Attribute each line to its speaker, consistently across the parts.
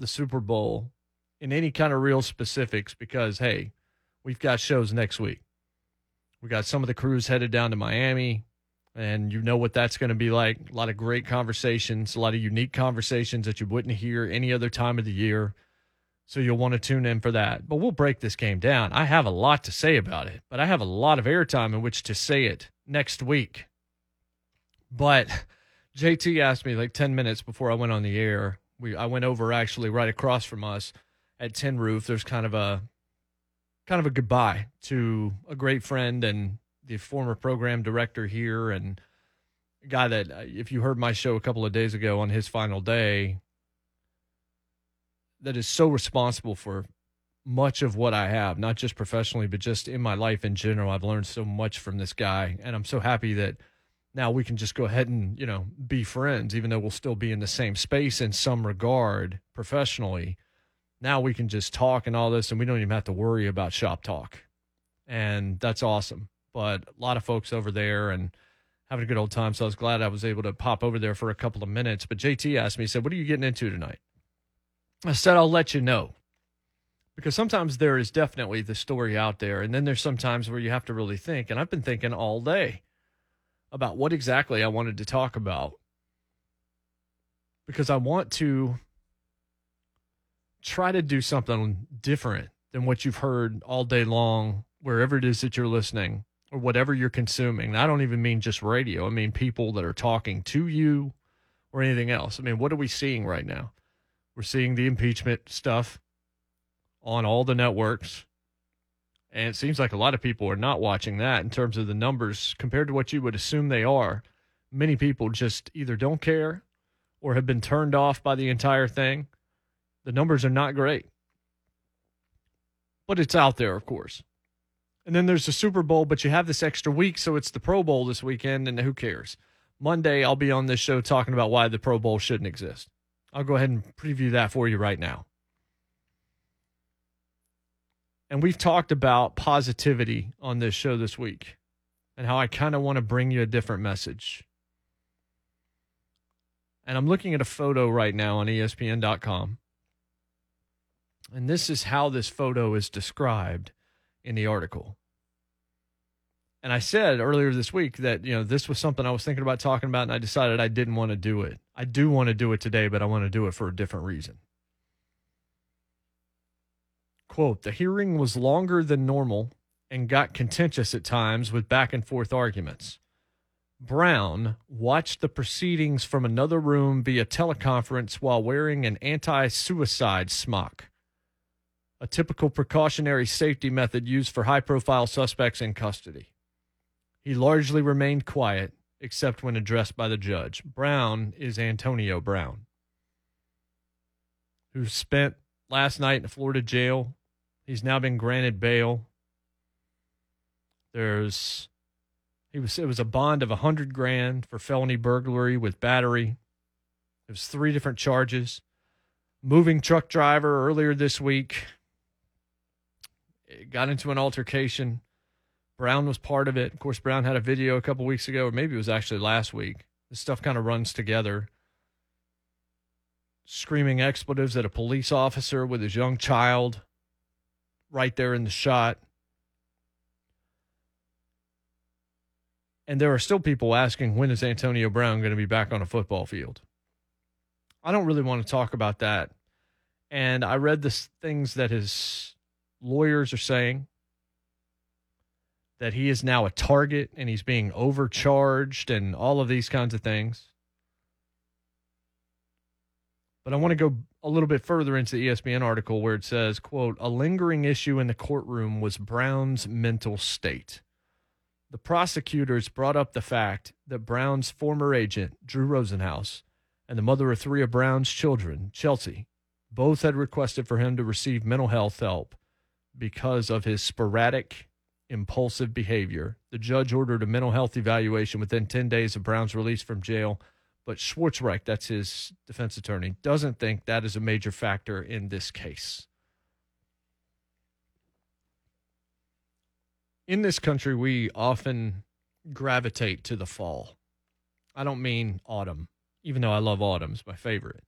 Speaker 1: the Super Bowl in any kind of real specifics because, hey, we've got shows next week. We got some of the crews headed down to Miami, and you know what that's going to be like. A lot of great conversations, a lot of unique conversations that you wouldn't hear any other time of the year. So you'll want to tune in for that. But we'll break this game down. I have a lot to say about it, but I have a lot of airtime in which to say it next week. But JT asked me like 10 minutes before I went on the air. We I went over actually right across from us at Tin Roof. There's kind of a kind of a goodbye to a great friend and the former program director here and a guy that if you heard my show a couple of days ago on his final day that is so responsible for much of what I have, not just professionally, but just in my life in general. I've learned so much from this guy, and I'm so happy that now we can just go ahead and you know be friends, even though we'll still be in the same space in some regard professionally. Now we can just talk and all this, and we don't even have to worry about shop talk, and that's awesome. But a lot of folks over there and having a good old time, so I was glad I was able to pop over there for a couple of minutes. But JT asked me, he said, "What are you getting into tonight?" I said, I'll let you know. Because sometimes there is definitely the story out there. And then there's sometimes where you have to really think. And I've been thinking all day about what exactly I wanted to talk about. Because I want to try to do something different than what you've heard all day long, wherever it is that you're listening or whatever you're consuming. I don't even mean just radio, I mean people that are talking to you or anything else. I mean, what are we seeing right now? We're seeing the impeachment stuff on all the networks. And it seems like a lot of people are not watching that in terms of the numbers compared to what you would assume they are. Many people just either don't care or have been turned off by the entire thing. The numbers are not great. But it's out there, of course. And then there's the Super Bowl, but you have this extra week, so it's the Pro Bowl this weekend, and who cares? Monday, I'll be on this show talking about why the Pro Bowl shouldn't exist. I'll go ahead and preview that for you right now. And we've talked about positivity on this show this week and how I kind of want to bring you a different message. And I'm looking at a photo right now on ESPN.com. And this is how this photo is described in the article. And I said earlier this week that, you know, this was something I was thinking about talking about, and I decided I didn't want to do it. I do want to do it today, but I want to do it for a different reason. Quote The hearing was longer than normal and got contentious at times with back and forth arguments. Brown watched the proceedings from another room via teleconference while wearing an anti suicide smock, a typical precautionary safety method used for high profile suspects in custody. He largely remained quiet, except when addressed by the judge. Brown is Antonio Brown, who spent last night in a Florida jail. He's now been granted bail. There's he was it was a bond of a hundred grand for felony burglary with battery. It was three different charges. Moving truck driver earlier this week got into an altercation Brown was part of it. Of course, Brown had a video a couple weeks ago, or maybe it was actually last week. This stuff kind of runs together. Screaming expletives at a police officer with his young child right there in the shot. And there are still people asking when is Antonio Brown going to be back on a football field? I don't really want to talk about that. And I read the things that his lawyers are saying that he is now a target and he's being overcharged and all of these kinds of things. But I want to go a little bit further into the ESPN article where it says, quote, a lingering issue in the courtroom was Brown's mental state. The prosecutors brought up the fact that Brown's former agent, Drew Rosenhaus, and the mother of three of Brown's children, Chelsea, both had requested for him to receive mental health help because of his sporadic impulsive behavior. The judge ordered a mental health evaluation within 10 days of Brown's release from jail, but Schwartzreich, that's his defense attorney, doesn't think that is a major factor in this case. In this country, we often gravitate to the fall. I don't mean autumn, even though I love autumn, it's my favorite.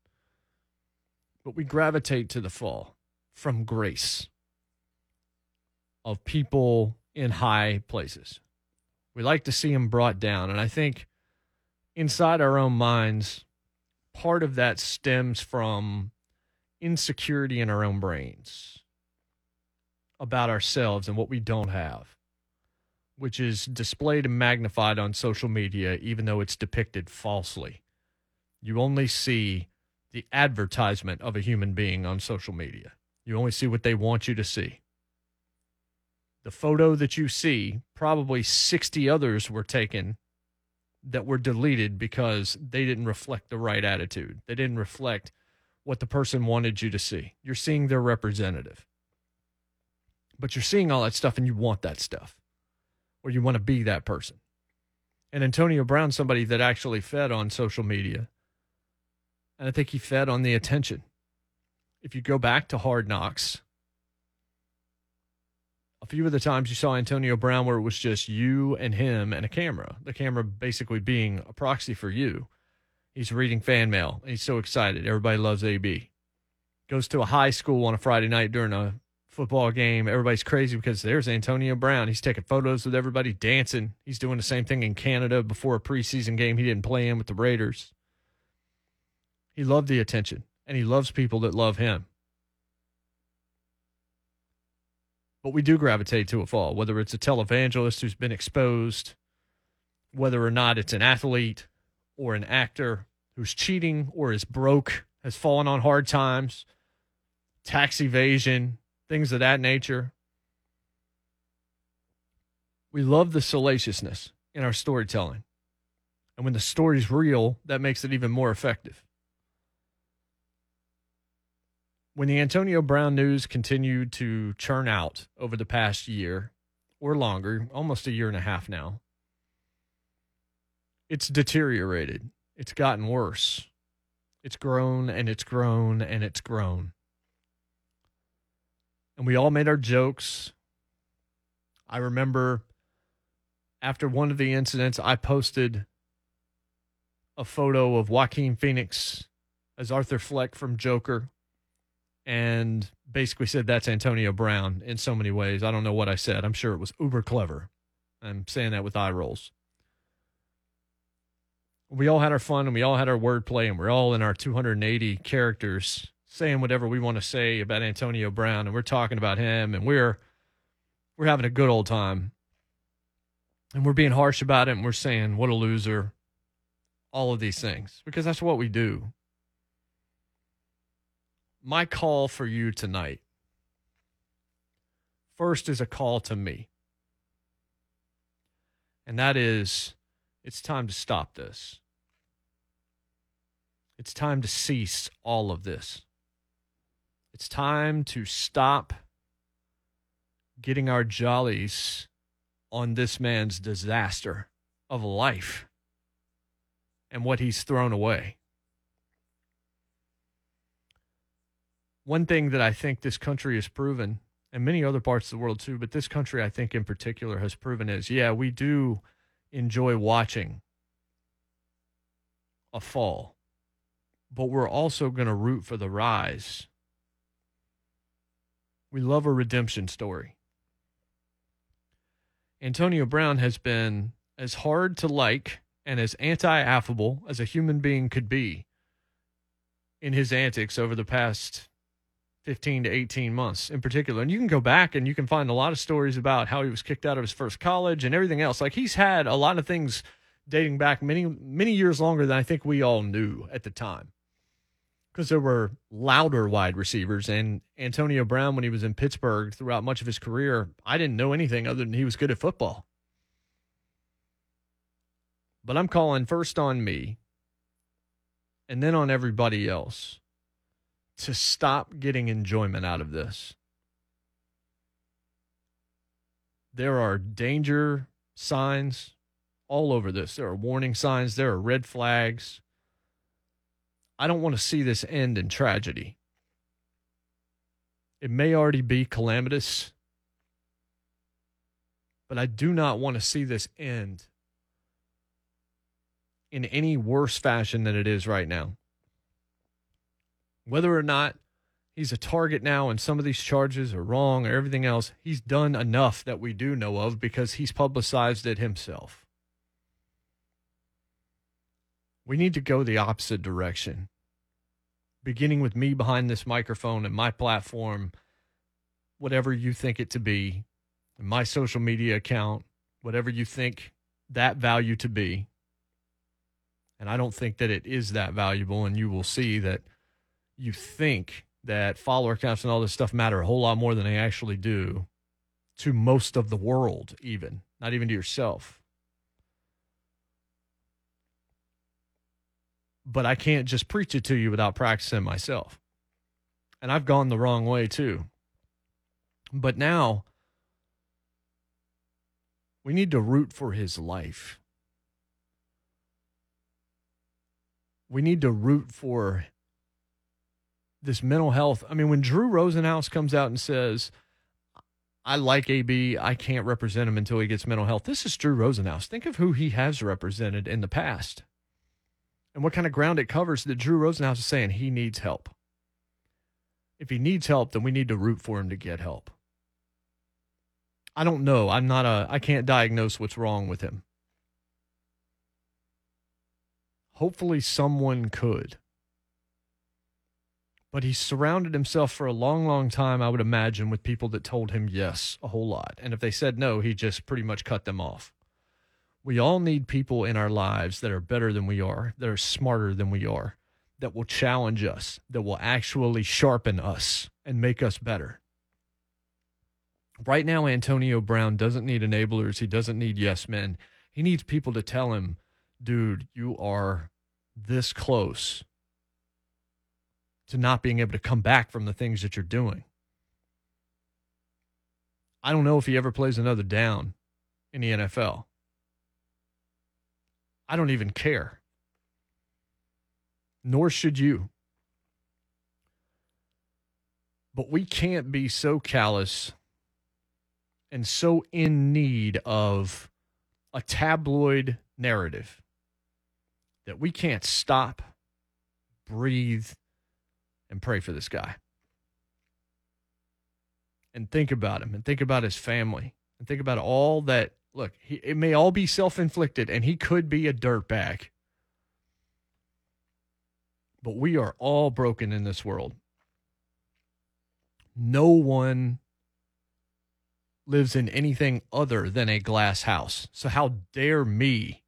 Speaker 1: but we gravitate to the fall from grace of people in high places. We like to see them brought down. And I think inside our own minds, part of that stems from insecurity in our own brains about ourselves and what we don't have, which is displayed and magnified on social media, even though it's depicted falsely. You only see the advertisement of a human being on social media, you only see what they want you to see. The photo that you see, probably 60 others were taken that were deleted because they didn't reflect the right attitude. They didn't reflect what the person wanted you to see. You're seeing their representative. But you're seeing all that stuff and you want that stuff, or you want to be that person. And Antonio Brown, somebody that actually fed on social media, and I think he fed on the attention. If you go back to Hard Knocks, a few of the times you saw Antonio Brown where it was just you and him and a camera, the camera basically being a proxy for you. He's reading fan mail. He's so excited. Everybody loves AB. Goes to a high school on a Friday night during a football game. Everybody's crazy because there's Antonio Brown. He's taking photos with everybody dancing. He's doing the same thing in Canada before a preseason game he didn't play in with the Raiders. He loved the attention and he loves people that love him. But we do gravitate to a fall, whether it's a televangelist who's been exposed, whether or not it's an athlete or an actor who's cheating or is broke, has fallen on hard times, tax evasion, things of that nature. We love the salaciousness in our storytelling. And when the story's real, that makes it even more effective. When the Antonio Brown news continued to churn out over the past year or longer, almost a year and a half now, it's deteriorated. It's gotten worse. It's grown and it's grown and it's grown. And we all made our jokes. I remember after one of the incidents, I posted a photo of Joaquin Phoenix as Arthur Fleck from Joker and basically said that's Antonio Brown in so many ways. I don't know what I said. I'm sure it was uber clever. I'm saying that with eye rolls. We all had our fun and we all had our wordplay and we're all in our 280 characters saying whatever we want to say about Antonio Brown and we're talking about him and we're we're having a good old time. And we're being harsh about it and we're saying what a loser. All of these things because that's what we do my call for you tonight first is a call to me. And that is it's time to stop this. It's time to cease all of this. It's time to stop getting our jollies on this man's disaster of life and what he's thrown away. One thing that I think this country has proven, and many other parts of the world too, but this country, I think in particular, has proven is yeah, we do enjoy watching a fall, but we're also going to root for the rise. We love a redemption story. Antonio Brown has been as hard to like and as anti affable as a human being could be in his antics over the past 15 to 18 months in particular. And you can go back and you can find a lot of stories about how he was kicked out of his first college and everything else. Like he's had a lot of things dating back many, many years longer than I think we all knew at the time. Because there were louder wide receivers. And Antonio Brown, when he was in Pittsburgh throughout much of his career, I didn't know anything other than he was good at football. But I'm calling first on me and then on everybody else to stop getting enjoyment out of this. There are danger signs all over this. There are warning signs, there are red flags. I don't want to see this end in tragedy. It may already be calamitous, but I do not want to see this end in any worse fashion than it is right now whether or not he's a target now and some of these charges are wrong or everything else. He's done enough that we do know of because he's publicized it himself. We need to go the opposite direction. Beginning with me behind this microphone and my platform, whatever you think it to be, my social media account, whatever you think that value to be. And I don't think that it is that valuable. And you will see that you think that follower counts and all this stuff matter a whole lot more than they actually do to most of the world, even, not even to yourself. But I can't just preach it to you without practicing myself. And I've gone the wrong way too. But now we need to root for his life. We need to root for this mental health. I mean, when Drew Rosenhaus comes out and says, I like AB, I can't represent him until he gets mental health. This is Drew Rosenhaus. Think of who he has represented in the past and what kind of ground it covers that Drew Rosenhaus is saying he needs help. If he needs help, then we need to root for him to get help. I don't know. I'm not a, I can't diagnose what's wrong with him. Hopefully, someone could. But he surrounded himself for a long, long time, I would imagine, with people that told him yes a whole lot. And if they said no, he just pretty much cut them off. We all need people in our lives that are better than we are, that are smarter than we are, that will challenge us, that will actually sharpen us and make us better. Right now, Antonio Brown doesn't need enablers. He doesn't need yes men. He needs people to tell him, dude, you are this close to not being able to come back from the things that you're doing. I don't know if he ever plays another down in the NFL. I don't even care. Nor should you. But we can't be so callous and so in need of a tabloid narrative that we can't stop, breathe, and pray for this guy. And think about him and think about his family and think about all that. Look, he, it may all be self inflicted and he could be a dirtbag. But we are all broken in this world. No one lives in anything other than a glass house. So, how dare me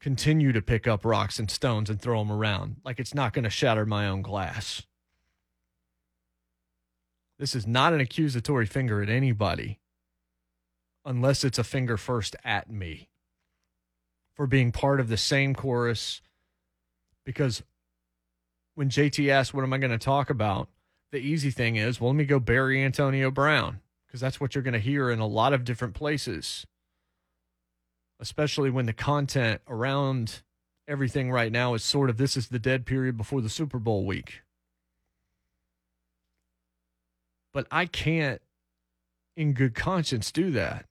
Speaker 1: continue to pick up rocks and stones and throw them around like it's not going to shatter my own glass? This is not an accusatory finger at anybody unless it's a finger first at me for being part of the same chorus. Because when JT asks, What am I going to talk about? The easy thing is, Well, let me go bury Antonio Brown because that's what you're going to hear in a lot of different places, especially when the content around everything right now is sort of this is the dead period before the Super Bowl week. But I can't, in good conscience, do that.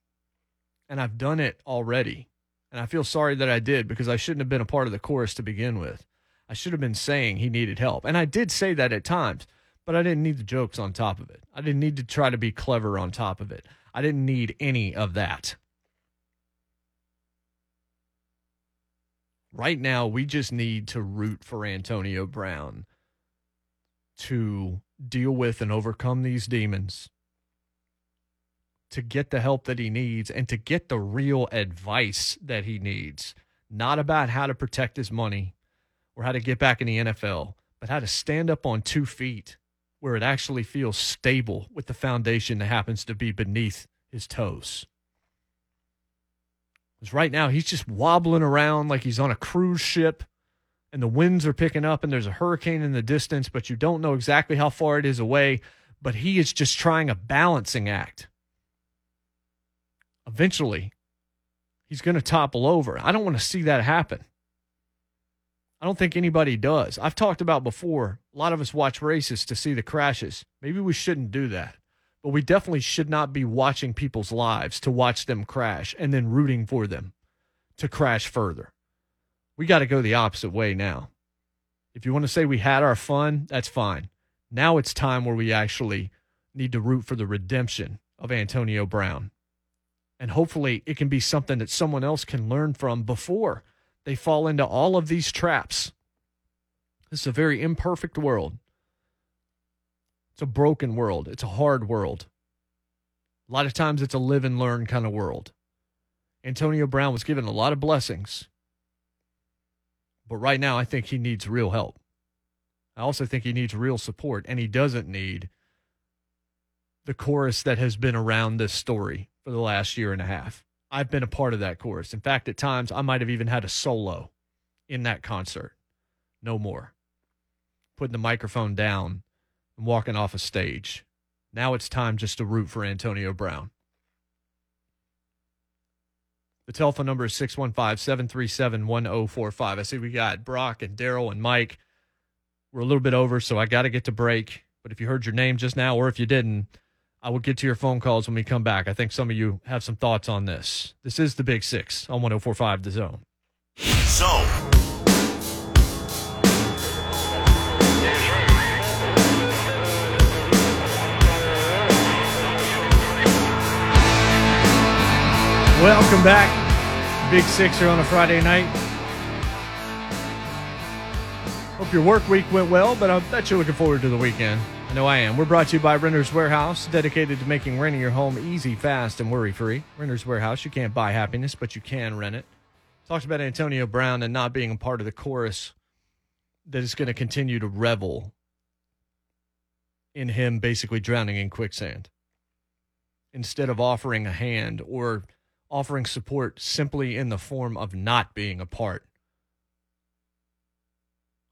Speaker 1: And I've done it already. And I feel sorry that I did because I shouldn't have been a part of the chorus to begin with. I should have been saying he needed help. And I did say that at times, but I didn't need the jokes on top of it. I didn't need to try to be clever on top of it. I didn't need any of that. Right now, we just need to root for Antonio Brown to deal with and overcome these demons, to get the help that he needs, and to get the real advice that he needs. Not about how to protect his money or how to get back in the NFL, but how to stand up on two feet where it actually feels stable with the foundation that happens to be beneath his toes. Because right now, he's just wobbling around like he's on a cruise ship and the winds are picking up and there's a hurricane in the distance, but you don't know exactly how far it is away. But he is just trying a balancing act. Eventually, he's going to topple over. I don't want to see that happen. I don't think anybody does. I've talked about before, a lot of us watch races to see the crashes. Maybe we shouldn't do that. But we definitely should not be watching people's lives to watch them crash and then rooting for them to crash further. We got to go the opposite way now. If you want to say we had our fun, that's fine. Now it's time where we actually need to root for the redemption of Antonio Brown. And hopefully it can be something that someone else can learn from before they fall into all of these traps. This is a very imperfect world. It's a broken world. It's a hard world. A lot of times it's a live and learn kind of world. Antonio Brown was given a lot of blessings. But right now, I think he needs real help. I also think he needs real support, and he doesn't need the chorus that has been around this story for the last year and a half. I've been a part of that chorus. In fact, at times, I might have even had a solo in that concert. No more. Putting the microphone down and walking off a stage. Now it's time just to root for Antonio Brown. The telephone number is 615 737 1045. I see we got Brock and Daryl and Mike. We're a little bit over, so I got to get to break. But if you heard your name just now, or if you didn't, I will get to your phone calls when we come back. I think some of you have some thoughts on this. This is the Big Six on 1045 The Zone.
Speaker 2: So.
Speaker 1: Welcome back. Big Sixer on a Friday night. Hope your work week went well, but I bet you're looking forward to the weekend. I know I am. We're brought to you by Renter's Warehouse, dedicated to making renting your home easy, fast, and worry free. Renter's Warehouse, you can't buy happiness, but you can rent it. Talked about Antonio Brown and not being a part of the chorus that is going to continue to revel in him basically drowning in quicksand instead of offering a hand or offering support simply in the form of not being a part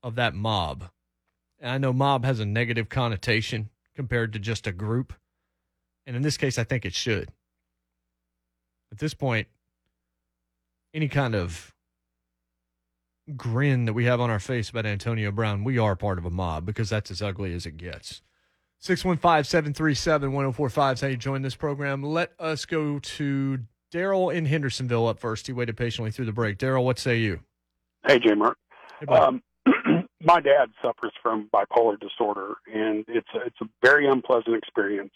Speaker 1: of that mob. And I know mob has a negative connotation compared to just a group. And in this case, I think it should. At this point, any kind of grin that we have on our face about Antonio Brown, we are part of a mob because that's as ugly as it gets. 615 737 1045 is how you join this program. Let us go to Daryl in Hendersonville up first. He waited patiently through the break. Daryl, what say you?
Speaker 3: Hey, J. Mart.
Speaker 1: Hey.
Speaker 3: Um, my dad suffers from bipolar disorder, and it's a, it's a very unpleasant experience.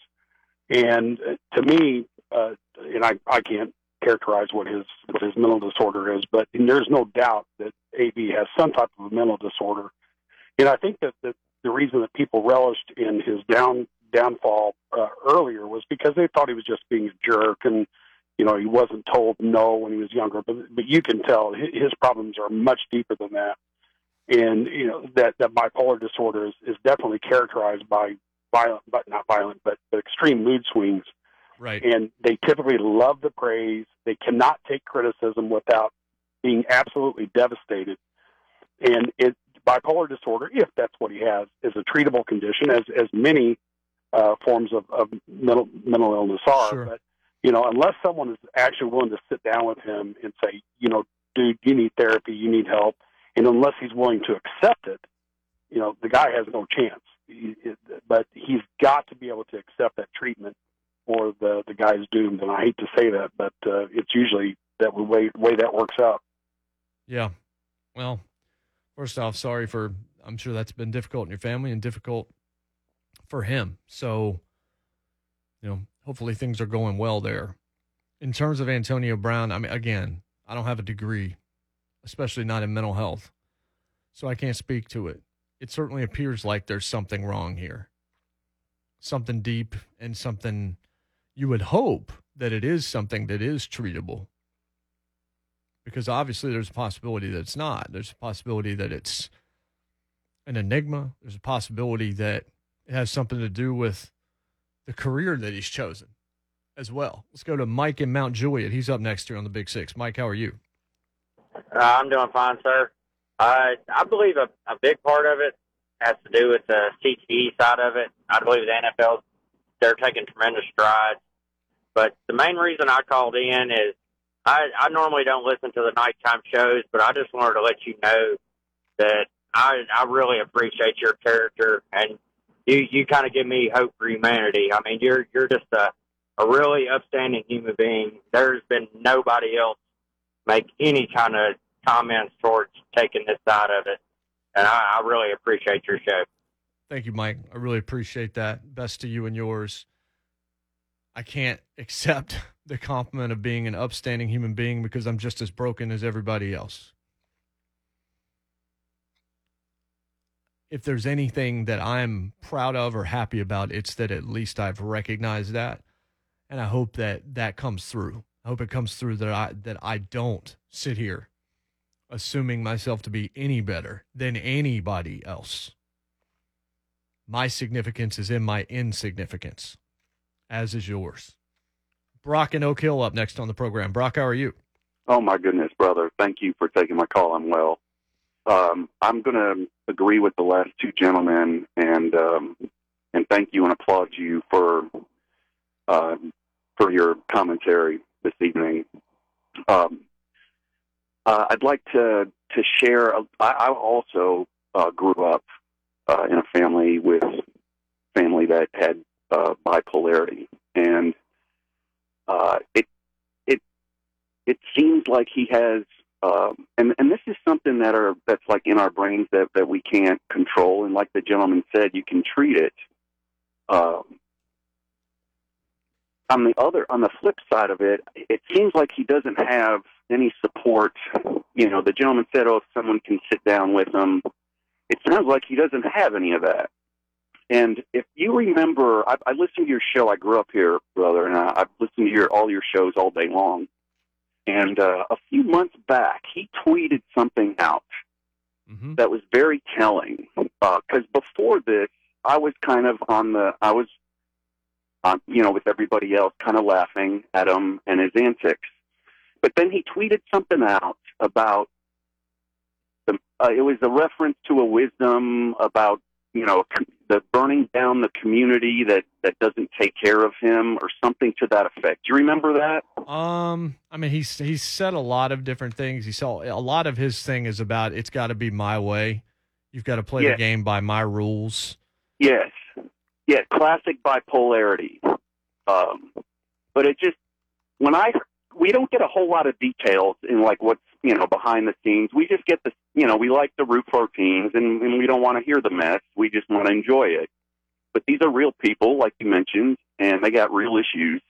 Speaker 3: And to me, uh, and I, I can't characterize what his what his mental disorder is, but there's no doubt that AB has some type of a mental disorder. And I think that the, the reason that people relished in his down downfall uh, earlier was because they thought he was just being a jerk and you know he wasn't told no when he was younger but but you can tell his problems are much deeper than that. And you know that that bipolar disorder is, is definitely characterized by violent but not violent but, but extreme mood swings.
Speaker 1: Right.
Speaker 3: and they typically love the praise. They cannot take criticism without being absolutely devastated. And it bipolar disorder if that's what he has is a treatable condition as as many uh, forms of, of mental mental illness are.
Speaker 1: Sure.
Speaker 3: but you know unless someone is actually willing to sit down with him and say you know dude you need therapy you need help and unless he's willing to accept it you know the guy has no chance but he's got to be able to accept that treatment or the the guy's doomed and i hate to say that but uh, it's usually that way way that works out
Speaker 1: Yeah. Well, first off, sorry for, I'm sure that's been difficult in your family and difficult for him. So, you know, hopefully things are going well there. In terms of Antonio Brown, I mean, again, I don't have a degree, especially not in mental health. So I can't speak to it. It certainly appears like there's something wrong here. Something deep and something you would hope that it is something that is treatable because obviously there's a possibility that it's not. There's a possibility that it's an enigma. There's a possibility that it has something to do with the career that he's chosen as well. Let's go to Mike in Mount Juliet. He's up next here on the Big Six. Mike, how are you?
Speaker 4: Uh, I'm doing fine, sir. Uh, I believe a, a big part of it has to do with the CTE side of it. I believe the NFL, they're taking tremendous strides. But the main reason I called in is I, I normally don't listen to the nighttime shows, but I just wanted to let you know that I, I really appreciate your character and you, you kind of give me hope for humanity. I mean, you're, you're just a, a really upstanding human being. There's been nobody else make any kind of comments towards taking this side of it. And I, I really appreciate your show.
Speaker 1: Thank you, Mike. I really appreciate that. Best to you and yours. I can't accept the compliment of being an upstanding human being because I'm just as broken as everybody else. If there's anything that I'm proud of or happy about, it's that at least I've recognized that. And I hope that that comes through. I hope it comes through that I that I don't sit here assuming myself to be any better than anybody else. My significance is in my insignificance, as is yours. Brock and Oak Hill up next on the program. Brock, how are you?
Speaker 2: Oh my goodness, brother! Thank you for taking my call. I'm well. Um, I'm going to agree with the last two gentlemen, and um, and thank you and applaud you for uh, for your commentary this evening. Um, uh, I'd like to to share. I, I also uh, grew up uh, in a family with family that had uh, bipolarity, and uh, it it it seems like he has. Um, and and this is something that are that's like in our brains that that we can't control. And like the gentleman said, you can treat it. Um, on the other on the flip side of it, it seems like he doesn't have any support. You know, the gentleman said, "Oh, if someone can sit down with him," it sounds like he doesn't have any of that. And if you remember, I, I listened to your show. I grew up here, brother, and I, I've listened to your all your shows all day long. And uh, a few months back, he tweeted something out
Speaker 1: Mm-hmm.
Speaker 2: that was very telling. Because before this, I was kind of on the, I was, on, you know, with everybody else, kind of laughing at him and his antics. But then he tweeted something out about, the, uh, it was a reference to a wisdom about, you know, the burning down the community that that doesn't take care of him, or something to that effect. Do you remember that?
Speaker 1: Um, I mean, he's he's said a lot of different things. He saw a lot of his thing is about it's got to be my way. You've got to play
Speaker 2: Yeah.
Speaker 1: the game by my rules.
Speaker 2: Yes. Yeah, classic bipolarity. Um, but it just when I we don't get a whole lot of details in like what's you know behind the scenes. We just get the you know we like the root for teams and, and we don't want to hear the mess. We just want to enjoy it. But these are real people, like you mentioned, and they got real issues.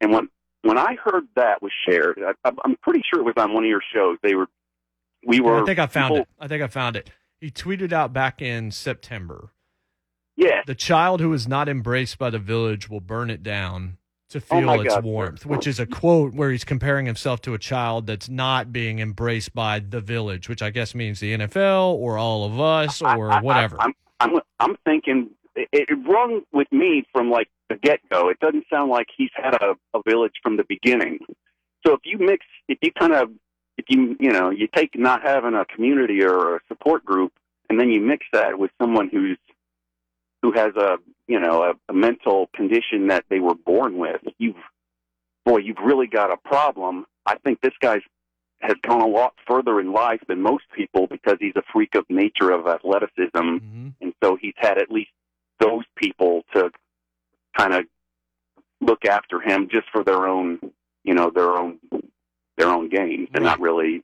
Speaker 2: And when when I heard that was shared, I, I'm pretty sure it was on one of your shows. They were we were.
Speaker 1: I think I found
Speaker 2: people-
Speaker 1: it. I think I found it. He tweeted out back in September.
Speaker 2: Yeah,
Speaker 1: The child who is not embraced by the village will burn it down to oh feel
Speaker 2: Oh
Speaker 1: its
Speaker 2: God,
Speaker 1: warmth, which is a quote where he's comparing himself to a child that's not being embraced by the village, which I guess means the NFL or all of us or
Speaker 2: I- I-
Speaker 1: whatever.
Speaker 2: I'm I'm I'm thinking it, it rung with me from like the get go. It doesn't sound like he's had a, a village from the beginning. So if you mix, if you kind of, if you you know, you take not having a community or a support group, and then you mix that with someone who's who has a you know a, a mental condition that they were born with, you've boy, you've really got a problem. I think this guy's has gone a lot further in life than most people because he's a freak of nature of athleticism
Speaker 1: Mhm.
Speaker 2: and so he's had at least those people to kind of look after him just for their own, you know, their own their own gains, and not really.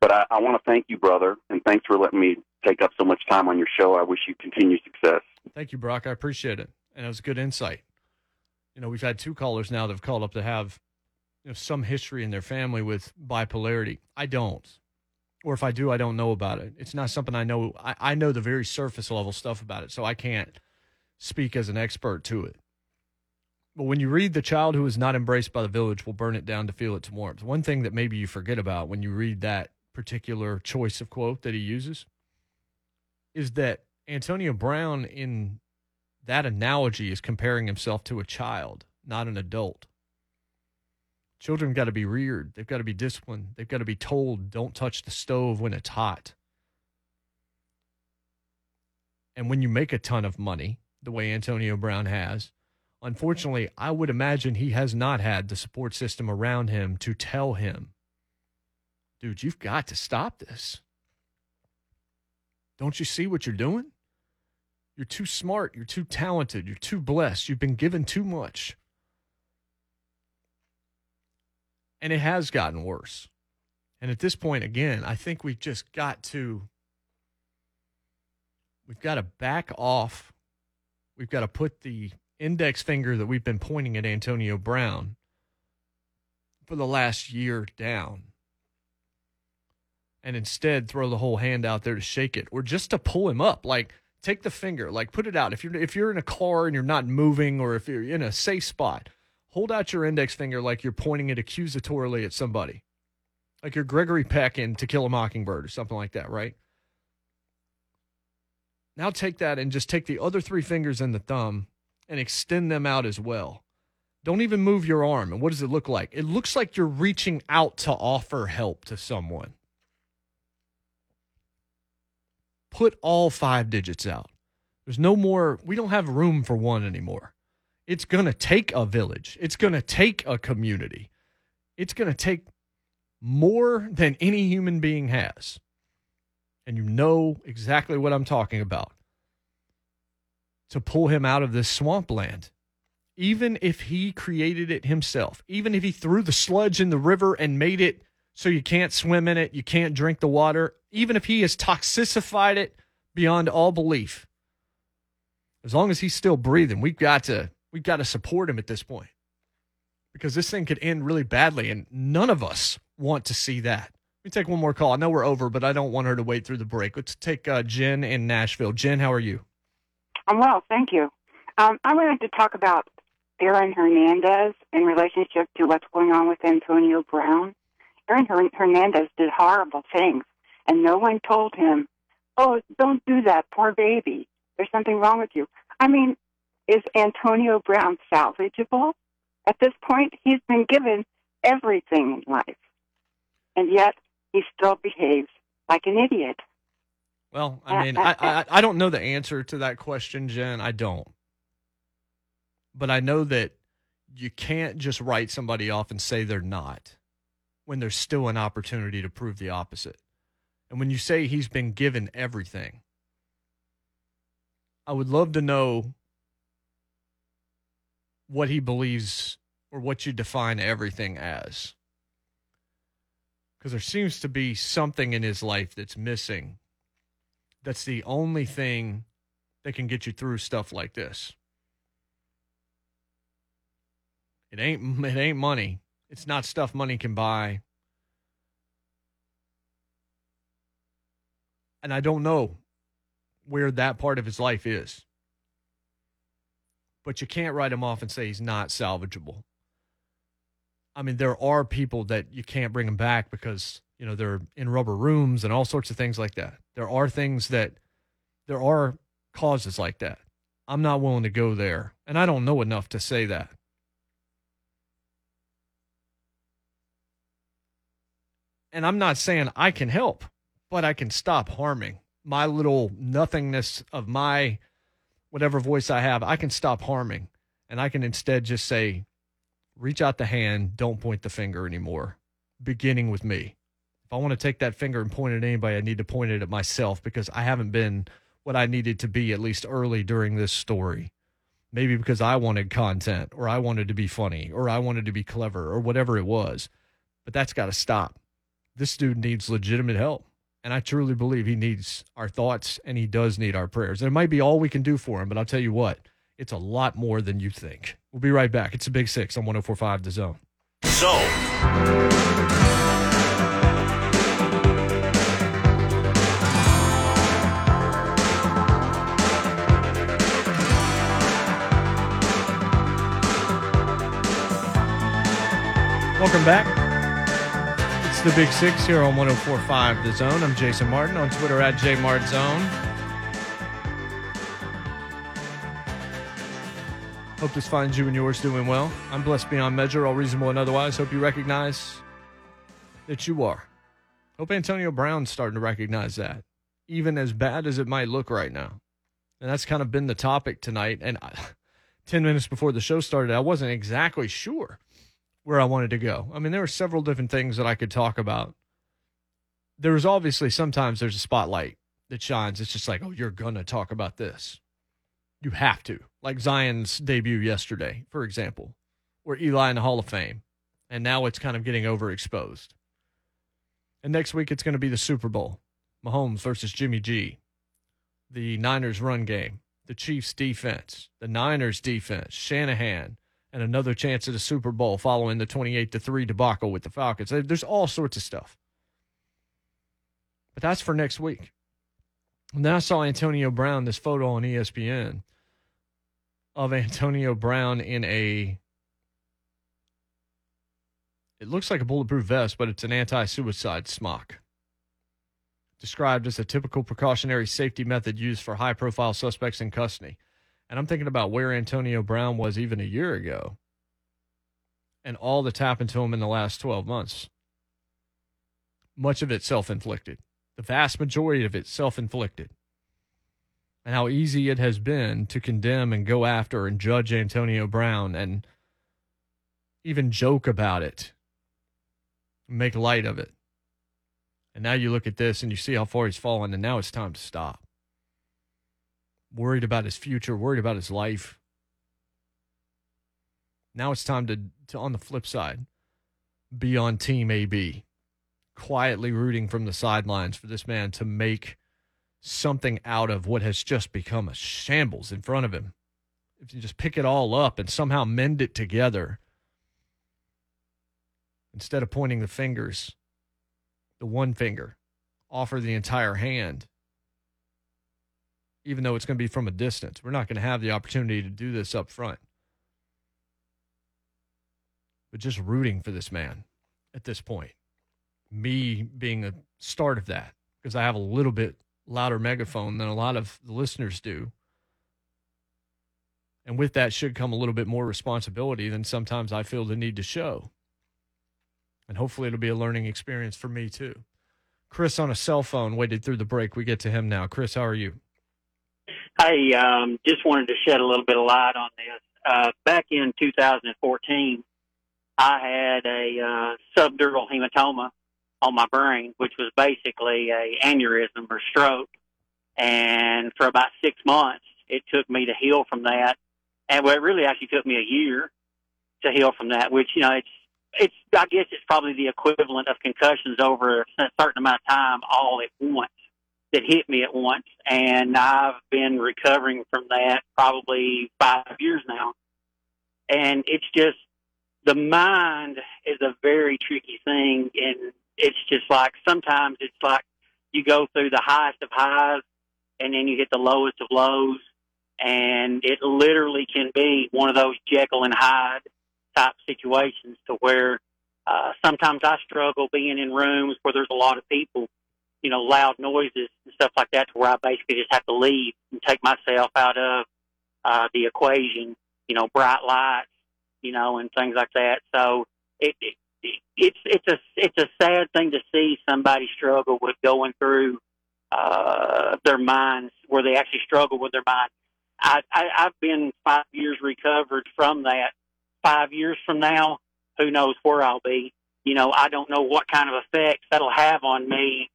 Speaker 2: But I, I want to thank you, brother, and thanks for letting me take up so much time on your show. I wish you continued success.
Speaker 1: Thank you, Brock. I appreciate it. And it was good insight. You know, we've had two callers now that have called up to have you know, some history in their family with bipolarity. I don't. Or if I do, I don't know about it. It's not something I know. I, I know the very surface level stuff about it, so I can't speak as an expert to it. But when you read The child who is not embraced by the village will burn it down to feel its warmth, one thing that maybe you forget about when you read that particular choice of quote that he uses is that Antonio Brown, in that analogy, is comparing himself to a child, not an adult. Children got to be reared. They've got to be disciplined. They've got to be told, don't touch the stove when it's hot. And when you make a ton of money, the way Antonio Brown has, unfortunately, I would imagine he has not had the support system around him to tell him, dude, you've got to stop this. Don't you see what you're doing? You're too smart. You're too talented. You're too blessed. You've been given too much. And it has gotten worse. And at this point, again, I think we've just got to we've got to back off. We've got to put the index finger that we've been pointing at Antonio Brown for the last year down and instead throw the whole hand out there to shake it or just to pull him up. Like take the finger like put it out. If you're if you're in a car and you're not moving or if you're in a safe spot hold out your index finger like you're pointing it accusatorily at somebody. Like you're gregory peck in to kill a mockingbird or something like that right? Now take that and just take the other three fingers and the thumb and extend them out as well. Don't even move your arm. And what does it look like? It looks like you're reaching out to offer help to someone put all five digits out. There's no more, we don't have room for one anymore. It's going to take a village, it's going to take a community, it's going to take more than any human being has. And you know exactly what I'm talking about to pull him out of this swampland. Even if he created it himself, even if he threw the sludge in the river and made it so you can't swim in it, you can't drink the water, even if he has toxicified it beyond all belief. As long as he's still breathing, we've got to we've got to support him at this point. Because this thing could end really badly and none of us want to see that. Let me take one more call. I know we're over, but I don't want her to wait through the break. Let's take uh, Jen in Nashville. Jen, how are you?
Speaker 5: I'm well, thank you. Um, I wanted to talk about Aaron Hernandez in relationship to what's going on with Antonio Brown. Aaron Hernandez did horrible things, and no one told him, "Oh, don't do that, poor baby. There's something wrong with you." I mean, is Antonio Brown salvageable? At this point, he's been given everything in life, and yet he still behaves like an idiot.
Speaker 1: Well, I uh, mean, uh, I, I uh. I don't know the answer to that question, Jen. I don't, but I know that you can't just write somebody off and say they're not when there's still an opportunity to prove the opposite. And when you say he's been given everything, I would love to know what he believes or what you define everything as. Because there seems to be something in his life that's missing. That's the only thing that can get you through stuff like this. It ain't it ain't money. It's not stuff money can buy. And I don't know where that part of his life is. But you can't write him off and say he's not salvageable. I mean, there are people that you can't bring him back because, you know, they're in rubber rooms and all sorts of things like that. There are things that, there are causes like that. I'm not willing to go there. And I don't know enough to say that. And I'm not saying I can help, but I can stop harming my little nothingness of my whatever voice I have. I can stop harming and I can instead just say, reach out the hand, don't point the finger anymore, beginning with me. If I want to take that finger and point at anybody, I need to point it at myself because I haven't been what I needed to be, at least early during this story. Maybe because I wanted content or I wanted to be funny or I wanted to be clever or whatever it was. But that's got to stop this dude needs legitimate help. And I truly believe he needs our thoughts and he does need our prayers. It might be all we can do for him, but I'll tell you what, it's a lot more than you think. We'll be right back. It's a big six on 1045 The Zone.
Speaker 6: So.
Speaker 1: Welcome back the Big Six here on 1045 The Zone. I'm Jason Martin on Twitter at JMartZone. Hope this finds you and yours doing well. I'm blessed beyond measure, all reasonable and otherwise. Hope you recognize that you are. Hope Antonio Brown's starting to recognize that, even as bad as it might look right now. And that's kind of been the topic tonight. And I, 10 minutes before the show started, I wasn't exactly sure where I wanted to go. I mean, there were several different things that I could talk about. There was obviously sometimes there's a spotlight that shines. It's just like, oh, you're going to talk about this. You have to. Like Zion's debut yesterday, for example, or Eli in the Hall of Fame. And now it's kind of getting overexposed. And next week it's going to be the Super Bowl Mahomes versus Jimmy G. the Niners run game, the Chiefs defense, the Niners defense, Shanahan, and another chance at a Super Bowl following the 28 to 3 debacle with the Falcons. There's all sorts of stuff. But that's for next week. And then I saw Antonio Brown, this photo on ESPN of Antonio Brown in a it looks like a bulletproof vest, but it's an anti-suicide smock. Described as a typical precautionary safety method used for high-profile suspects in custody. And I'm thinking about where Antonio Brown was even a year ago and all that's happened to him in the last 12 months. Much of it self inflicted, the vast majority of it self inflicted. And how easy it has been to condemn and go after and judge Antonio Brown and even joke about it, make light of it. And now you look at this and you see how far he's fallen, and now it's time to stop worried about his future, worried about his life. Now it's time to, to on the flip side, be on team AB, quietly rooting from the sidelines for this man to make something out of what has just become a shambles in front of him. If you just pick it all up and somehow mend it together, instead of pointing the fingers, the one finger, offer the entire hand even though it's going to be from a distance. We're not going to have the opportunity to do this up front. But just rooting for this man at this point, me being a start of that, because I have a little bit louder megaphone than a lot of the listeners do. And with that should come a little bit more responsibility than sometimes I feel the need to show. And hopefully it'll be a learning experience for me too. Chris on a cell phone waited through the break. We get to him now. Chris, how are you?
Speaker 6: Hey, um, just wanted to shed a little bit of light on this. Uh, back in 2014, I had a uh, subdural hematoma on my brain, which was basically a aneurysm or stroke. And for about six months, it took me to heal from that. And well, it really actually took me a year to heal from that, which, you know, it's, it's, I guess it's probably the equivalent of concussions over a certain amount of time all at once that hit me at once, and I've been recovering from that probably five years now. And it's just the mind is a very tricky thing, and it's just like sometimes it's like you go through the highest of highs, and then you hit the lowest of lows, and it literally can be one of those Jekyll and Hyde type situations to where uh, sometimes I struggle being in rooms where there's a lot of people you know, loud noises and stuff like that to where I basically just have to leave and take myself out of uh, the equation, you know, bright lights, you know, and things like that. So it, it, it's it's a it's a sad thing to see somebody struggle with going through uh, their minds where they actually struggle with their mind. I, I I've been five years recovered from that. Five years from now, who knows where I'll be? You know, I don't know what kind of effects that'll have on me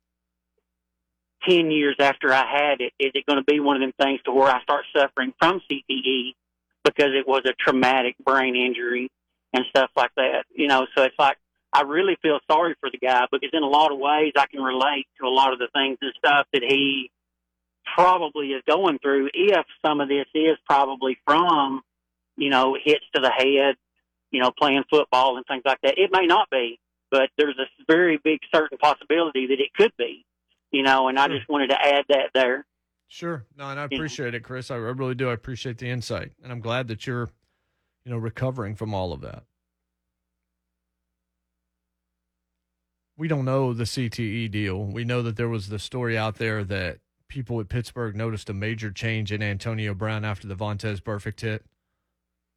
Speaker 6: 10 years after I had it, is it going to be one of them things to where I start suffering from CTE because it was a traumatic brain injury and stuff like that? You know, so it's like, I really feel sorry for the guy because in a lot of ways I can relate to a lot of the things and stuff that he probably is going through if some of this is probably from, you know, hits to the head, you know, playing football and things like that. It may not be, but there's a very big certain possibility that it could be you know, and I just wanted to add that there.
Speaker 1: Sure. No, and I appreciate it, Chris. I really do. I appreciate the insight. And I'm glad that you're, you know, recovering from all of that. We don't know the CTE deal. We know that there was the story out there that people at Pittsburgh noticed a major change in Antonio Brown after the Vontaze Burfict hit,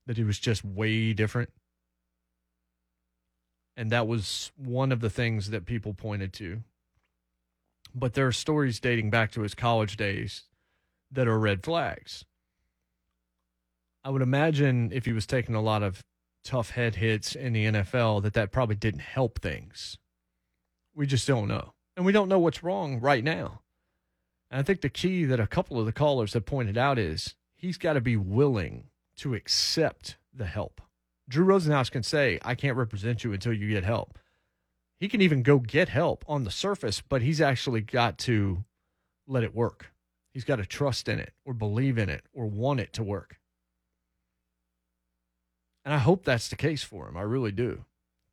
Speaker 1: that he was just way different. And that was one of the things that people pointed to but there are stories dating back to his college days that are red flags. I would imagine if he was taking a lot of tough head hits in the NFL, that that probably didn't help things. We just don't know. And we don't know what's wrong right now. And I think the key that a couple of the callers have pointed out is he's got to be willing to accept the help. Drew Rosenhaus can say, I can't represent you until you get help he can even go get help on the surface, but he's actually got to let it work. He's got to trust in it or believe in it or want it to work. And I hope that's the case for him. I really do.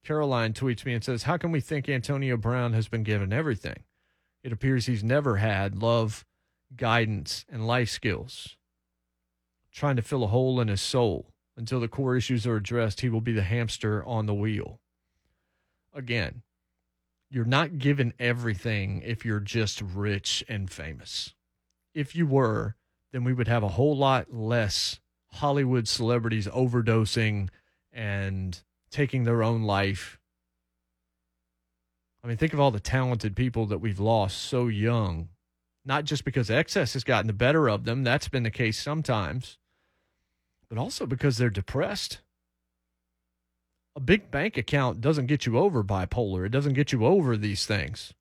Speaker 1: Caroline tweets me and says, How can we think Antonio Brown has been given everything? It appears he's never had love, guidance, and life skills. Trying to fill a hole in his soul. Until the core issues are addressed, he will be the hamster on the wheel. Again, you're not given everything if you're just rich and famous. If you were, then we would have a whole lot less Hollywood celebrities overdosing and taking their own life. I mean, think of all the talented people that we've lost so young, not just because excess has gotten the better of them, that's been the case sometimes, but also because they're depressed. A big bank account doesn't get you over bipolar, it doesn't get you over these things.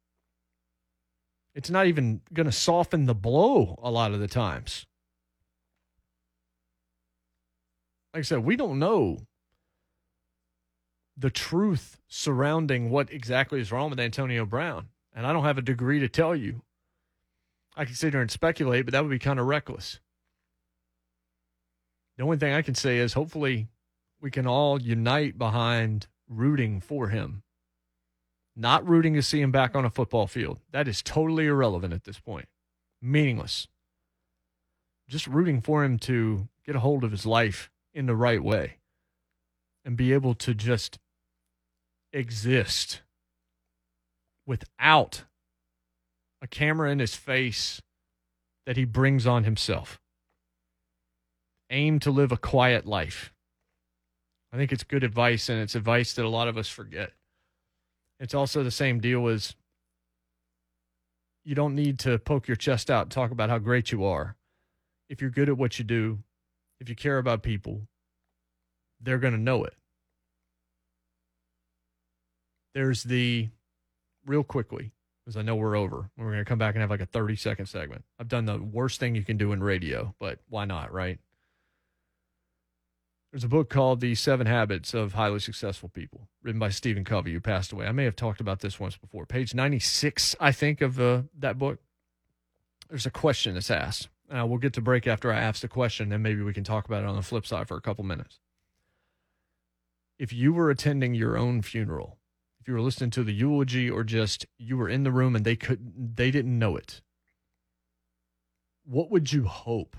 Speaker 1: It's not even going to soften the blow a lot of the times. Like I said, we don't know the truth surrounding what exactly is wrong with Antonio Brown. And I don't have a degree to tell you. I can sit here and speculate, but that would be kind of reckless. The only thing I can say is hopefully we can all unite behind rooting for him, not rooting to see him back on a football field. That is totally irrelevant at this point, meaningless. Just rooting for him to get a hold of his life in the right way and be able to just exist without a camera in his face that he brings on himself. Aim to live a quiet life. I think it's good advice, and it's advice that a lot of us forget. It's also the same deal as you don't need to poke your chest out and talk about how great you are. If you're good at what you do, if you care about people, they're going to know it. There's the real quickly, because I know we're over. We're going to come back and have like a 30 second segment. I've done the worst thing you can do in radio, but why not, right? There's a book called The Seven Habits of Highly Successful People, written by Stephen Covey, who passed away. I may have talked about this once before. Page 96, I think, of uh, that book. There's a question that's asked. Uh, we'll get to break after I ask the question, and maybe we can talk about it on the flip side for a couple minutes. If you were attending your own funeral, if you were listening to the eulogy, or just you were in the room and they couldn't they didn't know it, what would you hope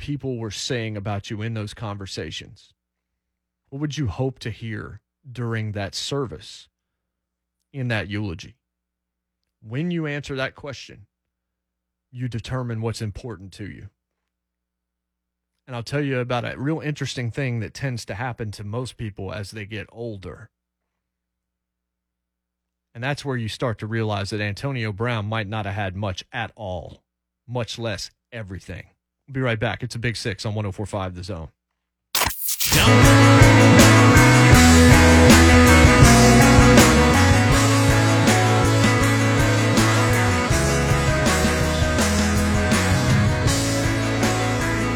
Speaker 1: people were saying about you in those conversations? What would you hope to hear during that service in that eulogy? When you answer that question, you determine what's important to you. And I'll tell you about a real interesting thing that tends to happen to most people as they get older. And that's where you start to realize that Antonio Brown might not have had much at all, much less everything. We'll be right back. It's a big six on 1045 The Zone.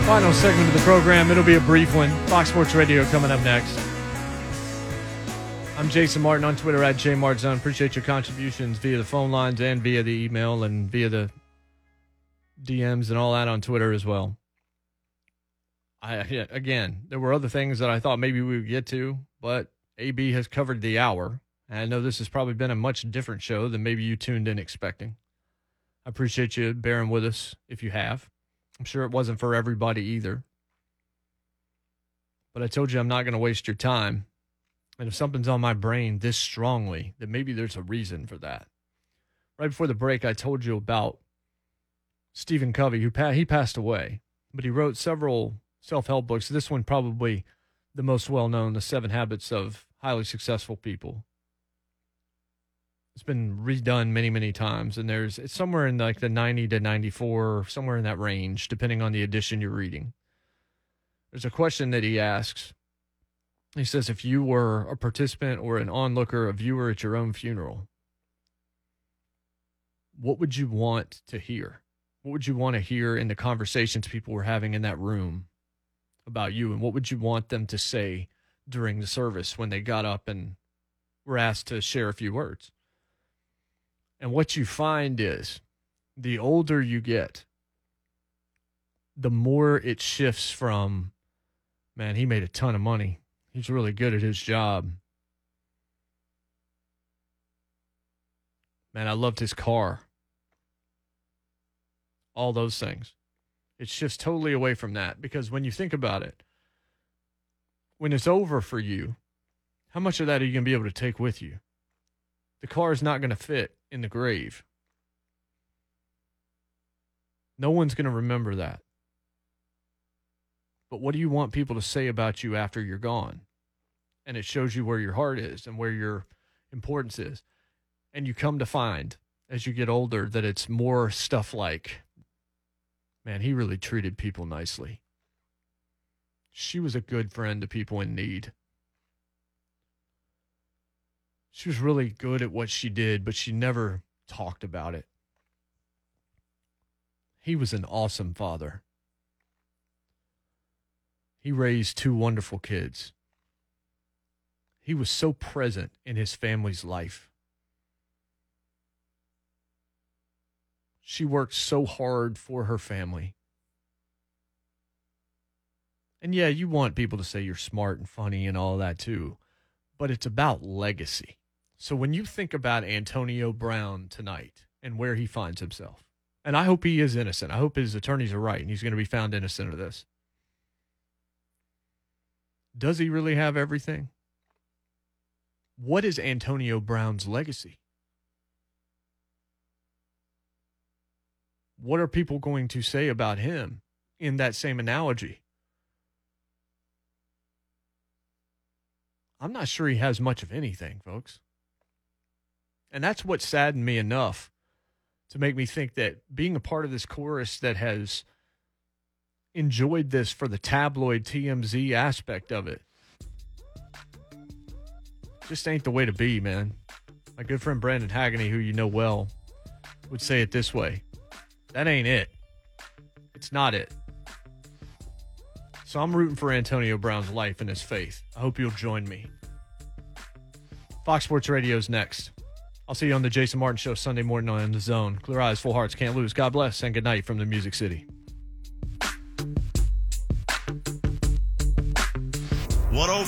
Speaker 1: Final segment of the program. It'll be a brief one. Fox Sports Radio coming up next. I'm Jason Martin on Twitter at JMartzone. Appreciate your contributions via the phone lines and via the email and via the DMs and all that on Twitter as well. I again, there were other things that I thought maybe we would get to, but AB has covered the hour. And I know this has probably been a much different show than maybe you tuned in expecting. I appreciate you bearing with us if you have. I'm sure it wasn't for everybody either. But I told you I'm not going to waste your time. And if something's on my brain this strongly, then maybe there's a reason for that. Right before the break, I told you about Stephen Covey, who pa- he passed away, but he wrote several self-help books. This one probably the most well-known, The Seven Habits of Highly Successful People. It's been redone many, many times, and there's it's somewhere in like the 90 to 94, somewhere in that range, depending on the edition you're reading. There's a question that he asks. He says, if you were a participant or an onlooker, a viewer at your own funeral, what would you want to hear? What would you want to hear in the conversations people were having in that room about you? And what would you want them to say during the service when they got up and were asked to share a few words? And what you find is the older you get, the more it shifts from, man, he made a ton of money. He's really good at his job. Man, I loved his car. All those things. It shifts totally away from that because when you think about it, when it's over for you, how much of that are you going to be able to take with you? The car is not going to fit in the grave. No one's going to remember that. But what do you want people to say about you after you're gone? And it shows you where your heart is and where your importance is. And you come to find as you get older that it's more stuff like, man, he really treated people nicely. She was a good friend to people in need. She was really good at what she did, but she never talked about it. He was an awesome father. He raised two wonderful kids. He was so present in his family's life. She worked so hard for her family. And yeah, you want people to say you're smart and funny and all that too, but it's about legacy. So when you think about Antonio Brown tonight and where he finds himself, and I hope he is innocent. I hope his attorneys are right and he's going to be found innocent of this. Does he really have everything? What is Antonio Brown's legacy? What are people going to say about him in that same analogy? I'm not sure he has much of anything, folks. And that's what saddened me enough to make me think that being a part of this chorus that has enjoyed this for the tabloid TMZ aspect of it just ain't the way to be, man. My good friend Brandon Haggany, who you know well, would say it this way that ain't it. It's not it. So I'm rooting for Antonio Brown's life and his faith. I hope you'll join me. Fox Sports Radio's next. I'll see you on the Jason Martin Show Sunday morning on The Zone. Clear eyes, full hearts, can't lose. God bless and good night from the Music City.
Speaker 7: 104.